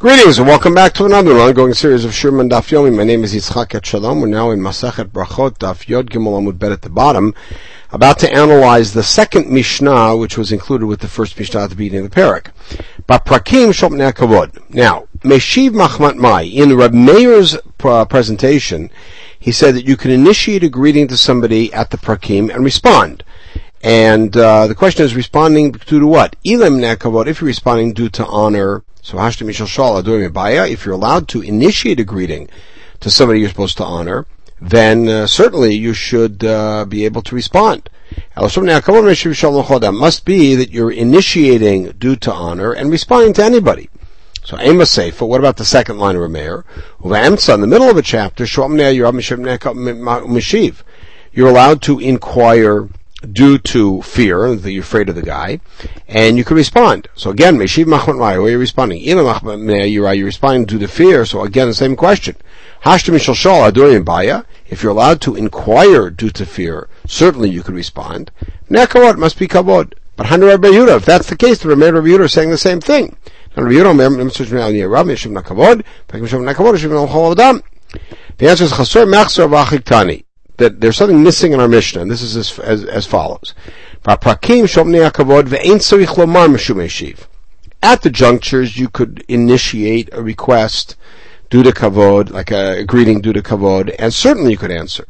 Greetings and welcome back to another ongoing series of Shurman Daf Yomi. My name is Yitzchak Etshalom. We're now in Masachet Brachot Daf Yod Gimel Amud Bet at the bottom, about to analyze the second Mishnah, which was included with the first Mishnah at the beginning of the parak. Prakim Shomnei Kavod. Now, Meshiv Machmat Mai in Reb Meir's uh, presentation, he said that you can initiate a greeting to somebody at the Prakim and respond. And uh, the question is responding due to what? Ilim Nekavod, if you're responding due to honor, so if you're allowed to initiate a greeting to somebody you're supposed to honor, then uh, certainly you should uh, be able to respond. Must be that you're initiating due to honor and responding to anybody. So Ema Seifa, what about the second line of Rameir? in the middle of a chapter, you're allowed to inquire due to fear that you're afraid of the guy, and you can respond. So again, Meshiv Machmat Maya, where are you responding? Ina Machmat you're responding due to fear, so again, the same question. Hashtem Mishal Shal Adorim Baya, if you're allowed to inquire due to fear, certainly you could respond. Nekavod must be kavod. But Hanu Rabbi if that's the case, the Rabbi Yehuda is saying the same thing. The answer is Chasor Machzor V'Achiktani that there's something missing in our Mishnah, and this is as, as, as follows. At the junctures, you could initiate a request due to kavod, like a, greeting due to kavod, and certainly you could answer.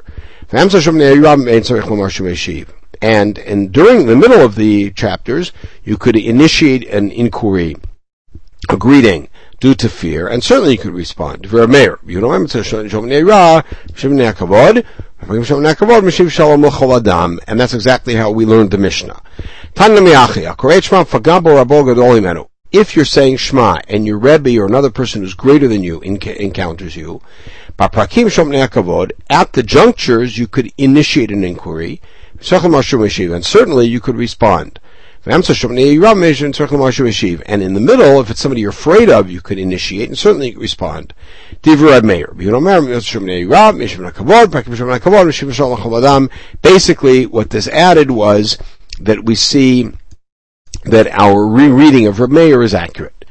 And, and during the middle of the chapters, you could initiate an inquiry, a greeting, due to fear, and certainly you could respond. If you're a mayor, you know, and that's exactly how we learned the Mishnah. If you're saying Shema and your Rebbe or another person who's greater than you encounters you, at the junctures you could initiate an inquiry, and certainly you could respond. And in the middle, if it's somebody you're afraid of, you could initiate and certainly respond. Basically, what this added was that we see that our rereading of Reb Meir is accurate.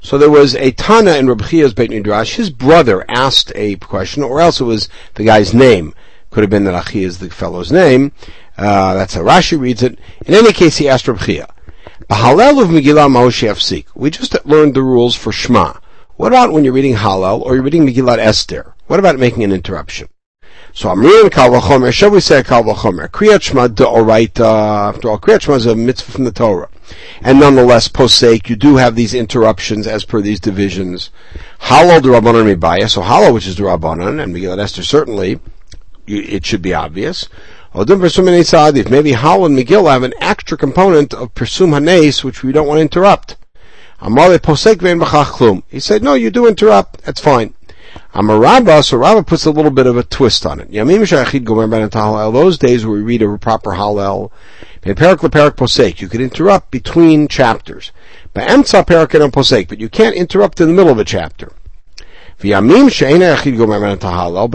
So there was a Tana in Rabbi Chia's Beit Midrash. His brother asked a question, or else it was the guy's name. Could have been that Achi is the fellow's name. Uh, that's how Rashi reads it. In any case, he asked Reb Chia. Hallel of Megillah We just learned the rules for Shema. What about when you're reading Hallel or you're reading Megillat Esther? What about making an interruption? So reading Kal V'chomer. Shall we say Kal? Kriyat Shema De'oraita. After all, Kriyat Shema is a mitzvah from the Torah. And nonetheless, posek, you do have these interruptions as per these divisions. Hallel Rabbanon Mibaya. So Hallel, which is the Rabbanon, and Megillat Esther certainly, it should be obvious. If maybe Hal and Megillah have an extra component of Persum Hanes, which we don't want to interrupt. He said, no, you do interrupt, that's fine. Amarabba, so Rabba puts a little bit of a twist on it. Those days where we read a proper Hallel, you could interrupt between chapters. But you can't interrupt in the middle of a chapter. But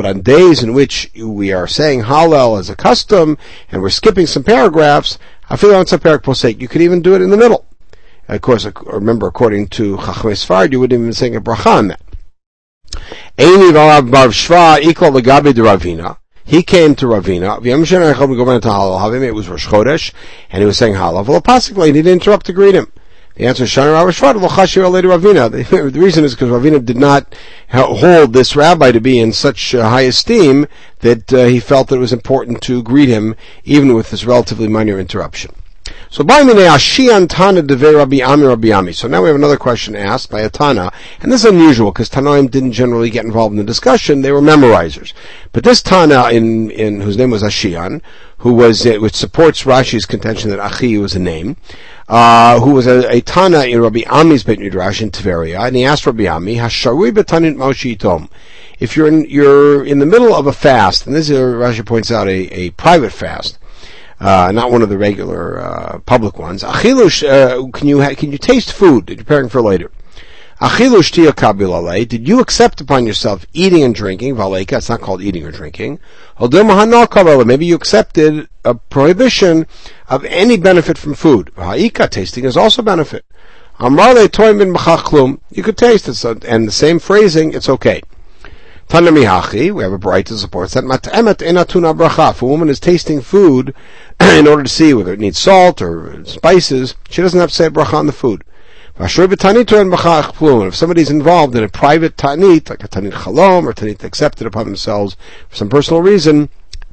on days in which we are saying Hallel as a custom and we're skipping some paragraphs, I feel on some you could even do it in the middle. Of course, remember, according to Chachmei Sfard, you wouldn't even sing a bracha on that. He came to Ravina. It was Rosh Chodesh, and he was saying Hallel. Well, possibly he didn't interrupt to greet him. The answer is Shana Ravashvat Ravina. The reason is because Ravina did not hold this rabbi to be in such uh, high esteem that uh, he felt that it was important to greet him even with this relatively minor interruption. So by Tana Deve Rabbi Ami Rabbi Ami. So now we have another question asked by a Tana, and this is unusual because Tanaim didn't generally get involved in the discussion; they were memorizers. But this Tana, in, in whose name was Ashian, who was uh, which supports Rashi's contention that Achi was a name, uh, who was a, a, Tana in Rabbi Ami's Beit Midrash in Tiberia, and he asked Rabbi Ami, Hasharui betanit Moshe If you're in, you're in the middle of a fast, and this is, Rashi points out, a, a private fast, uh, not one of the regular uh, public ones. Achilush, uh, can you ha- can you taste food that you're preparing for later? Did you accept upon yourself eating and drinking? Valeka, it's not called eating or drinking. Maybe you accepted a prohibition of any benefit from food. Ha'ika, tasting is also benefit. You could taste it, and the same phrasing, it's okay. Tanamihachi, we have a braita that supports that. If a woman is tasting food in order to see whether it needs salt or spices, she doesn't have to say bracha on the food. If somebody's involved in a private tanit, like a tanit chalom or tanit accepted upon themselves for some personal reason,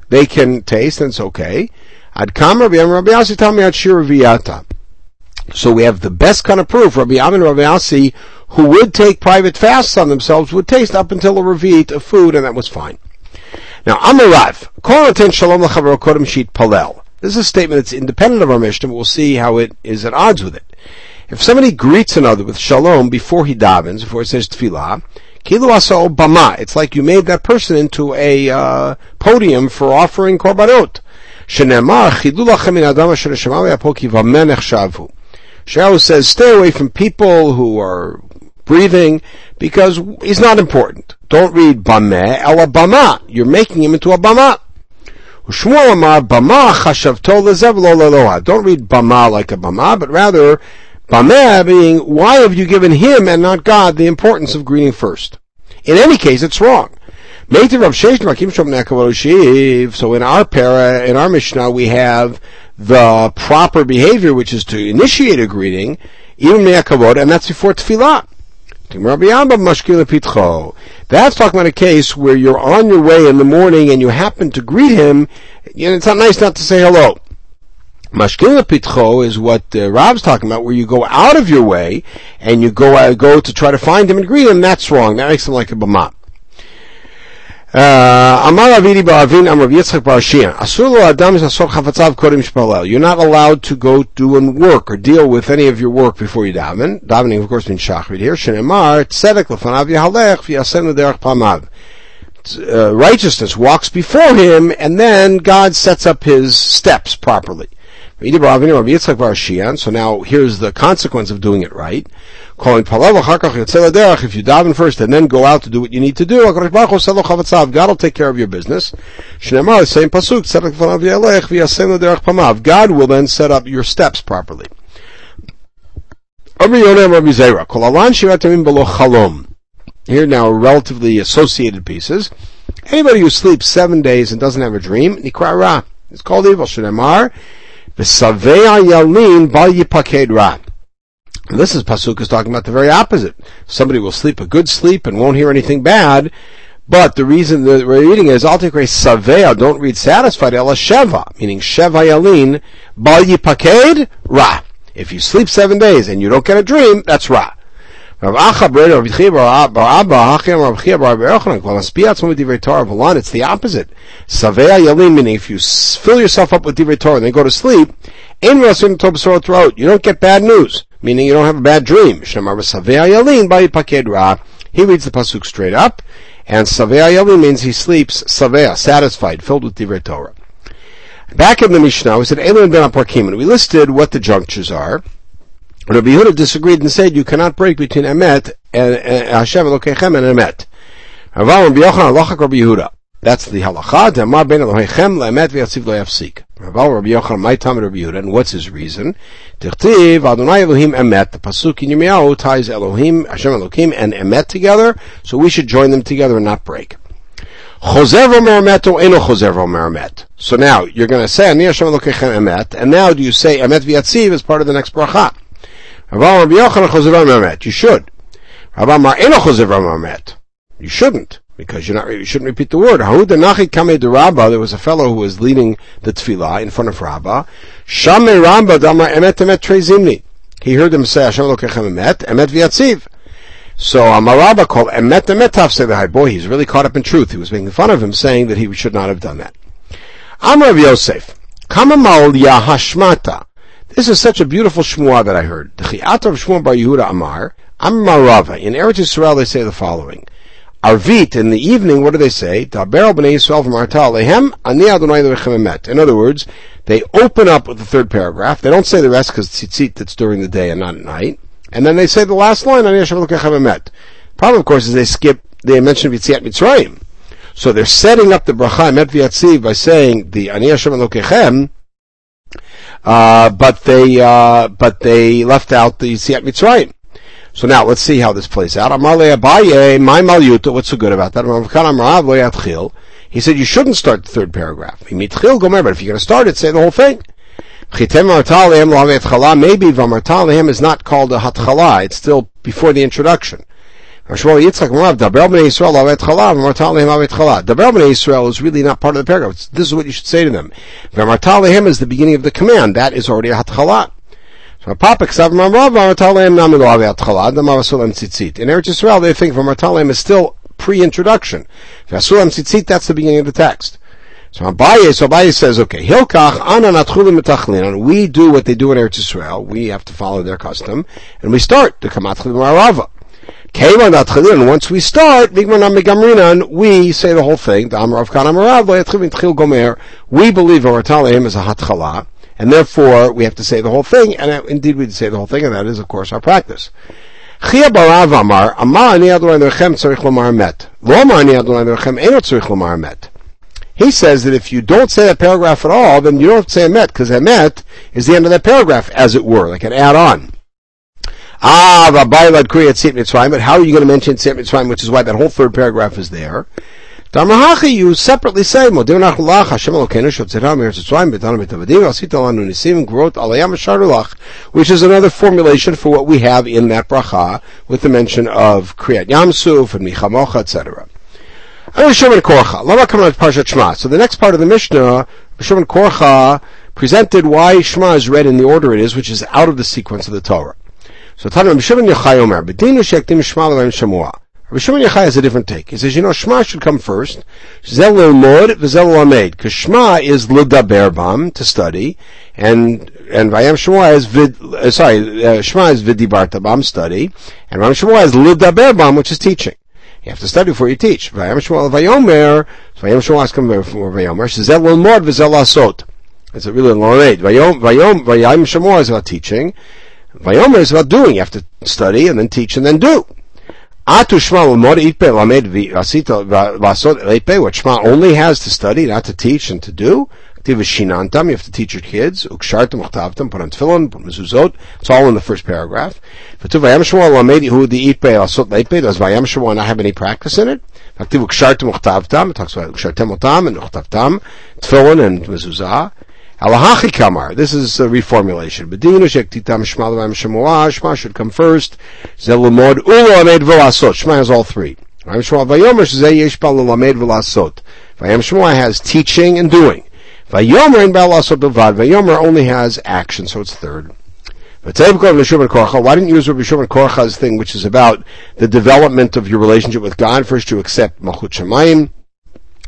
they can taste and it's okay. Tell shir So we have the best kind of proof. Rabbi Amin Rabbi Yasi, who would take private fasts on themselves, would taste up until a revi'it of food, and that was fine. Now, Amarav, kol shalom kodem sheet palel. This is a statement that's independent of our Mishnah, but we'll see how it is at odds with it. If somebody greets another with shalom before he davens, before he says tefillah, kilu asa obama, it's like you made that person into a uh, podium for offering korbanot. Min adam shavu. Says, stay away from people who are breathing because he's not important. Don't read bameh, el bama. You're making him into a bama. Bama Don't read bama like a bama, but rather Bameh being, why have you given him and not God the importance of greeting first? In any case, it's wrong. So in our para, in our Mishnah, we have the proper behavior, which is to initiate a greeting, even me'akavod, and that's before tefillah. That's talking about a case where you're on your way in the morning and you happen to greet him, and it's not nice not to say hello. Mashkila pitcho is what uh, Rob's talking about, where you go out of your way and you go uh, go to try to find him and greet him. That's wrong. That makes him like a bama. Uh, Amar Amar Yitzchak Barashian. Asur lo adam shpalel. You're not allowed to go do and work or deal with any of your work before you daven. Davening, of course, means shachrit here. Tzedek derech. Uh, righteousness walks before him, and then God sets up his steps properly. So now here's the consequence of doing it right. Calling if you daven first and then go out to do what you need to do, God will take care of your business. Same pasuk, God will then set up your steps properly. Here now relatively associated pieces. Anybody who sleeps seven days and doesn't have a dream, nikra, it's called evil. V'savei yalin bal yipaked ra. This is pasuk is talking about the very opposite. Somebody will sleep a good sleep and won't hear anything bad. But the reason that we're reading is I'll take savea, don't read satisfied, ela sheva, meaning sheva yalin, bal yipaked ra. If you sleep seven days and you don't get a dream, that's ra. It's the opposite. Savea yalin, meaning if you fill yourself up with divrei Torah and then go to sleep, in throat, you don't get bad news, meaning you don't have a bad dream. Shemar Savea yalin, He reads the pasuk straight up, and savea yalin means he sleeps savea, satisfied, filled with divrei Torah. Back in the Mishnah, we said Elon ben Aparkim, and we listed what the junctures are. Rabbi Yehuda disagreed and said you cannot break between Emet and Hashem Elokechem and Emet. Rabbi Yochanan Rabbi Yehuda. That's the halacha. Demar ben Elohechem le'emet v'yatziv lo yafsik. Rabbi Yochanan, my time Rabbi Yehuda, and what's his reason? Tichtiv Adonai Elohim Emet. The pasuk in Yirmiyahu ties Elohim, Hashem Elohim, and Emet together, so we should join them together and not break. Choser v'mer So now, you're going to say, Hashem Elokechem Emet, and now do you say Emet v'yatziv as part of the next bracha? You should. You shouldn't, because you're not, you shouldn't repeat the word. There was a fellow who was leading the tefillah in front of Rabbah. He heard them say, Hashem lokechem emet, emet v'yatziv. So Amarabba called emet emet tafsei Boy, he's really caught up in truth. He was making fun of him, saying that he should not have done that. Amar Yosef, Kamamal Yahashmata. This is such a beautiful shmuah that I heard. The Chiat of Bar Yehuda Amar, Amar Rava. In Eretz Yisrael they say the following. Arvit, in the evening, what do they say? In other words, they open up with the third paragraph. They don't say the rest because tzitzit that's during the day and not at night. and then they say the last line. Problem, of course, is they skip, they mention Yitziat Mitzrayim. So they're setting up the bracha V'yatziv by saying the Ani Hashem uh, but they, uh, but they left out the Yitziat Mitzrayim. So now let's see how this plays out. Amarle Abaye, my malyuta, what's so good about that? He said you shouldn't start the third paragraph. But if you're going to start it, say the whole thing. Maybe Vamartalehim is not called a hatchala, it's still before the introduction. Daber Israel is really not part of the paragraph. This is what you should say to them. Vamartalehim is the beginning of the command. That is already a hatchala. In Eretz Yisrael, they think Vamartalim is still pre-introduction. Vasulam Tzitzit, that's the beginning of the text. So Abaye, so Abaye says, okay, Hilkach, ana natchulim metachlinan. We do what they do in Eretz Yisrael. We have to follow their custom. And we start the Kamatchlim Marava. Once we start, we say the whole thing. We believe our Vamartalim is a hatchalah and therefore we have to say the whole thing, and indeed we say the whole thing, and that is, of course, our practice. Met. Met. He says that if you don't say that paragraph at all, then you don't say emet, because emet is the end of that paragraph, as it were, like an add-on. Ah, Rabbi Kriya Tzit Mitzrayim, but how are you going to mention Tzit Mitzrayim, which is why that whole third paragraph is there? Damahachi, you separately say, Modin Achlach, Hashem Elokeinu, Shotzera, Meretz Tzrayim, Betana Betavadim, Asita Lanu Nisim, Grot, Alayam Sharulach, which is another formulation for what we have in that bracha, with the mention of Kriyat Yamsuf and Michamocha, etc. Korcha. Parshat Shema. So the next part of the Mishnah, Shimon Korcha presented why Shema is read in the order it is, which is out of the sequence of the Torah. So Tanam Shimon Yechai Omer, Bedinu Shektim Shema Levim Shemua. Rabbi Shimon Yochai has a different take. He says, you know, Shema should come first. Zel Lilmod, V'zel Lamed. Because Shema is L'daber Bam, to study, and, and Vayam Shema is vid, uh, sorry, uh, Shema is Vidibarta Bam, study, and Vayam Shema is L'daber Bam, which is teaching. You have to study before you teach. Vayam Shema Vayomer, Vayam Shema is coming before Vayomer, Zel Lilmod, V'zel Asot. It's a really long Lamed. Vayom, Vayom, Vayam Shema is about teaching. Vayomer is about doing. You have to study, and then teach, and then do. Lamed what Shema only has to study, not to teach and to do. You have to teach your kids. Put on tefillin, put mezuzot. It's all in the first paragraph. Lamed does Vayam Shema not have any practice in it? It talks about and tefillin and mezuzah. Alahachi kamar. This is a reformulation. Bedinu shektitam shma levam shemuah. Shma should come first. Zelamod ulamed v'lasot. Shma has all three. Vayam shema vayomer shezeh yesh lamed v'lasot. Vayam shema has teaching and doing. Vayomer in lasot bevad. Vayomer only has action, so it's third. Why didn't you use Rabbi Shimon Korcha's thing, which is about the development of your relationship with God? First you accept Malchut Shemayim,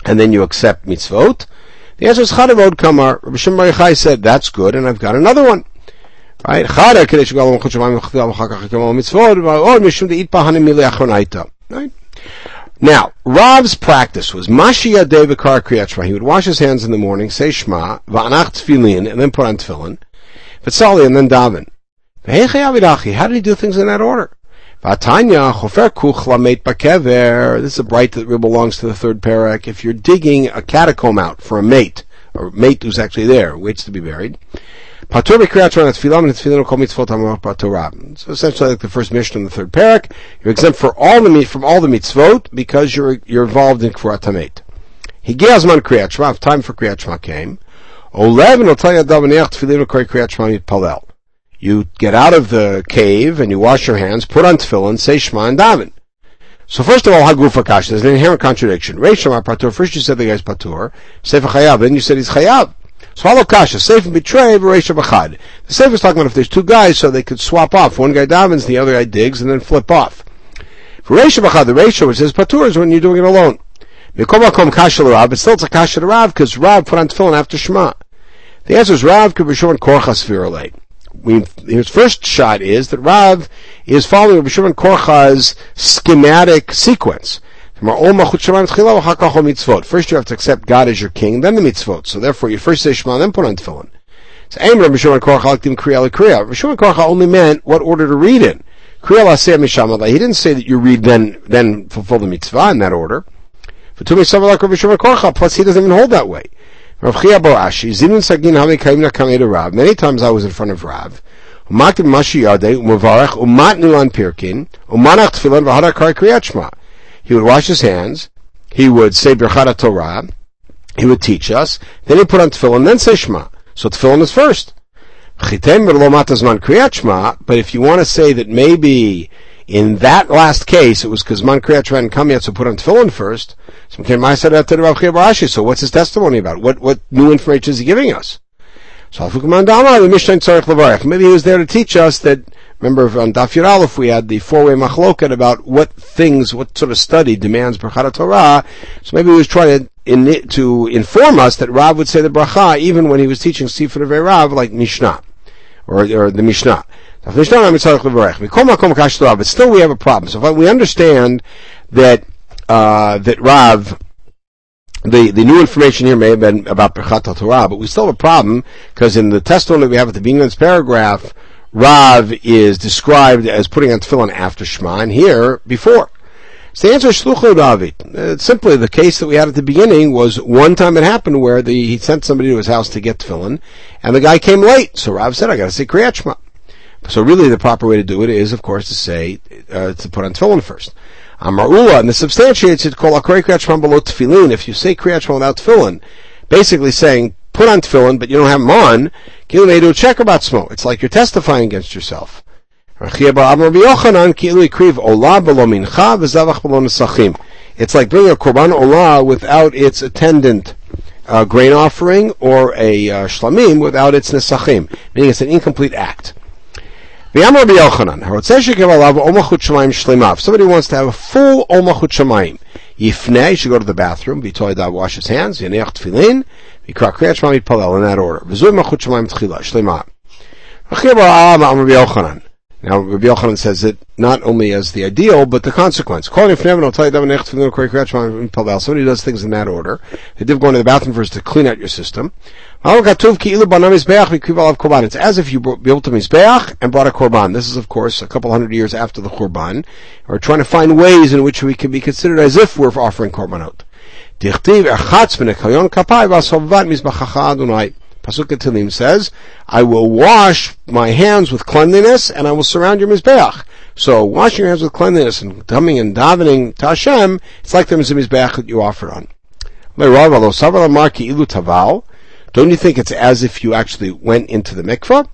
and then you accept mitzvot. The answer is Chadavod Kamar. Rabbi Shimon Bar Yochai said, that's good, and I've got another one. Right? Kamal Mitzvot or Mishum Pahanim. Right? Now, Rav's practice was Mashia Devikar Kriyat Shema. He would wash his hands in the morning, say Shema, Va'anach Tfilin, and then put on Tefillin, Vitzali, and then daven. How did he do things in that order? Vatanya chofer kuch lamet bakever. This is a braita that belongs to the third parak. If you're digging a catacomb out for a mate, a mate who's actually there, waits to be buried. Kol. So essentially, like the first mission in the third parak, you're exempt for all the from all the mitzvot because you're you're involved in kfurat hamet. Higei azman kriyat shema. Time for kriyat shema came. Olev and otay adav neach tefillah kriyat shema yitpalel. You get out of the cave and you wash your hands, put on tefillin, say Shema and daven. So first of all, Hagufa Kash, there's an inherent contradiction. Reish Shamar Patur, first you said the guy's Patur, Sefer Chayav, then you said he's Chayav. So follow Kasha, safe and betray, Reish Bachad. The safe is talking about if there's two guys, so they could swap off. One guy davens, the other guy digs, and then flip off. For Reish Bachad, the ratio which says Patur is when you're doing it alone. Mekom Kasha Rav, but still it's a Kasha Rav, because Rav put on tefillin after Shema. The answer is Rav could be shown Korchas Virulate we, his first shot is that Rav is following Rabbi Shimon Korcha's schematic sequence. First you have to accept God as your king, then the mitzvot. So therefore you first say Shema, then put on tefillin. So Aim Rabbi Shimon Korcha Kriya Kriya. Rabbi Shimon Korcha only meant what order to read in. He didn't say that you read then, then fulfill the mitzvah in that order. Plus, he doesn't even hold that way. Many times I was in front of Rav. He would wash his hands. He would say Birchat Torah. He would teach us. Then he put on tefillin, then say Shema. So tefillin is first. But if you want to say that maybe in that last case, it was because Man Kriyat Shema hadn't come yet, so put on tefillin first. So what's his testimony about? What, what new information is he giving us? So maybe he was there to teach us that, remember on Daf Aleph we had the four-way machloket about what things, what sort of study demands Brachat Torah. So maybe he was trying to, in, to inform us that Rav would say the bracha even when he was teaching Sifra Rav like Mishnah or, or the Mishnah. But still we have a problem. So if we understand that uh, that Rav, the, the new information here may have been about Birchat Torah, but we still have a problem because in the testimony that we have at the beginning of this paragraph, Rav is described as putting on tefillin after Shema, and here before. So the answer is Shlucho David. Uh, simply, the case that we had at the beginning was one time it happened where the, he sent somebody to his house to get tefillin, and the guy came late. So Rav said, I gotta say Kriyat Shema. So really the proper way to do it is, of course, to say, uh, to put on tefillin first. Amarula, and the substantiates it called Akrei Kriyat Shema below tefillin. If you say Kriyat Shema without tefillin, basically saying, put on tefillin, but you don't have them on, a check about smo. It's like you're testifying against yourself. It's like bringing a korban olah without its attendant uh, grain offering or a uh, shlamim without its nesachim, meaning it's an incomplete act. If somebody wants to have a full omachut shamayim, yifnei, should go to the bathroom, to wash his hands, yaneach tefillin, v'kra kriyat shema mitpalel, in that order. V'zu omachut shamayim tchila, shlema. Now, Rabbi Yochanan says it not only as the ideal, but the consequence. Somebody does things in that order. They did go into the bathroom first to clean out your system. It's as if you built a Mizbeach and brought a Korban. This is, of course, a couple hundred years after the Korban. We're trying to find ways in which we can be considered as if we're offering Korbanot. Pasuk Tilim says, I will wash my hands with cleanliness and I will surround your Mizbeach. So washing your hands with cleanliness and coming and davening to Hashem, it's like the Mizbeach that you offer on. Don't you think it's as if you actually went into the mikvah?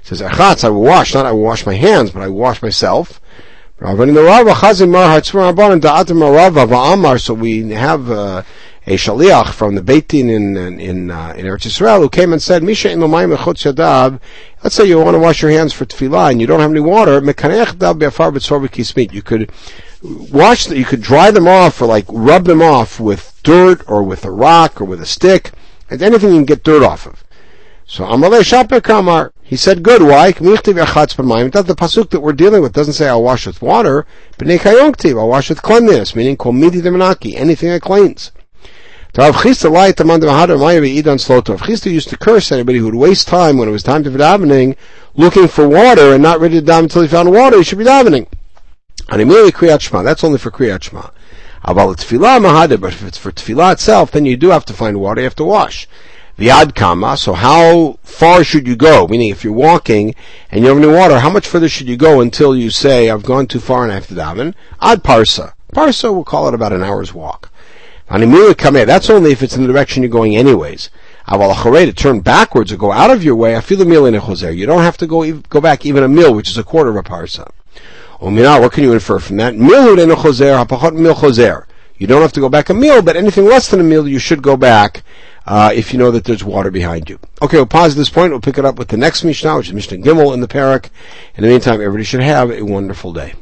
It says, I will wash, not I will wash my hands, but I will wash myself. So we have uh, a shaliach from the Beit Din in in in, uh, in Eretz Yisrael who came and said, "Misha in yadav." Let's say you want to wash your hands for tefillah and you don't have any water. You could wash. The, you could dry them off or like rub them off with dirt or with a rock or with a stick and anything you can get dirt off of. So Amalei Shaper Kamar, he said, good, why? Not the pasuk that we're dealing with doesn't say I'll wash with water, but I'll wash with cleanliness, meaning anything that cleans. Rav Chisda used to curse anybody who would waste time when it was time to be davening, looking for water and not ready to daven until he found water. He should be davening. That's only for Kriyat Shema. But if it's for tefillah itself, then you do have to find water. You have to wash. The ad kama. So how far should you go? Meaning, if you're walking and you have any water, how much further should you go until you say, "I've gone too far and I have to daven"? Ad parsa. Parsa, we'll call it about an hour's walk. That's only if it's in the direction you're going anyways. Aval To turn backwards or go out of your way, I feel a meal in a choser. You don't have to go go back even a mil, which is a quarter of a parsa. What can you infer from that? Mil in a choser, mil choser. You don't have to go back a meal, but anything less than a meal, you should go back uh, if you know that there's water behind you. Okay, we'll pause at this point. We'll pick it up with the next Mishnah, which is Mishnah Gimel in the Parak. In the meantime, everybody should have a wonderful day.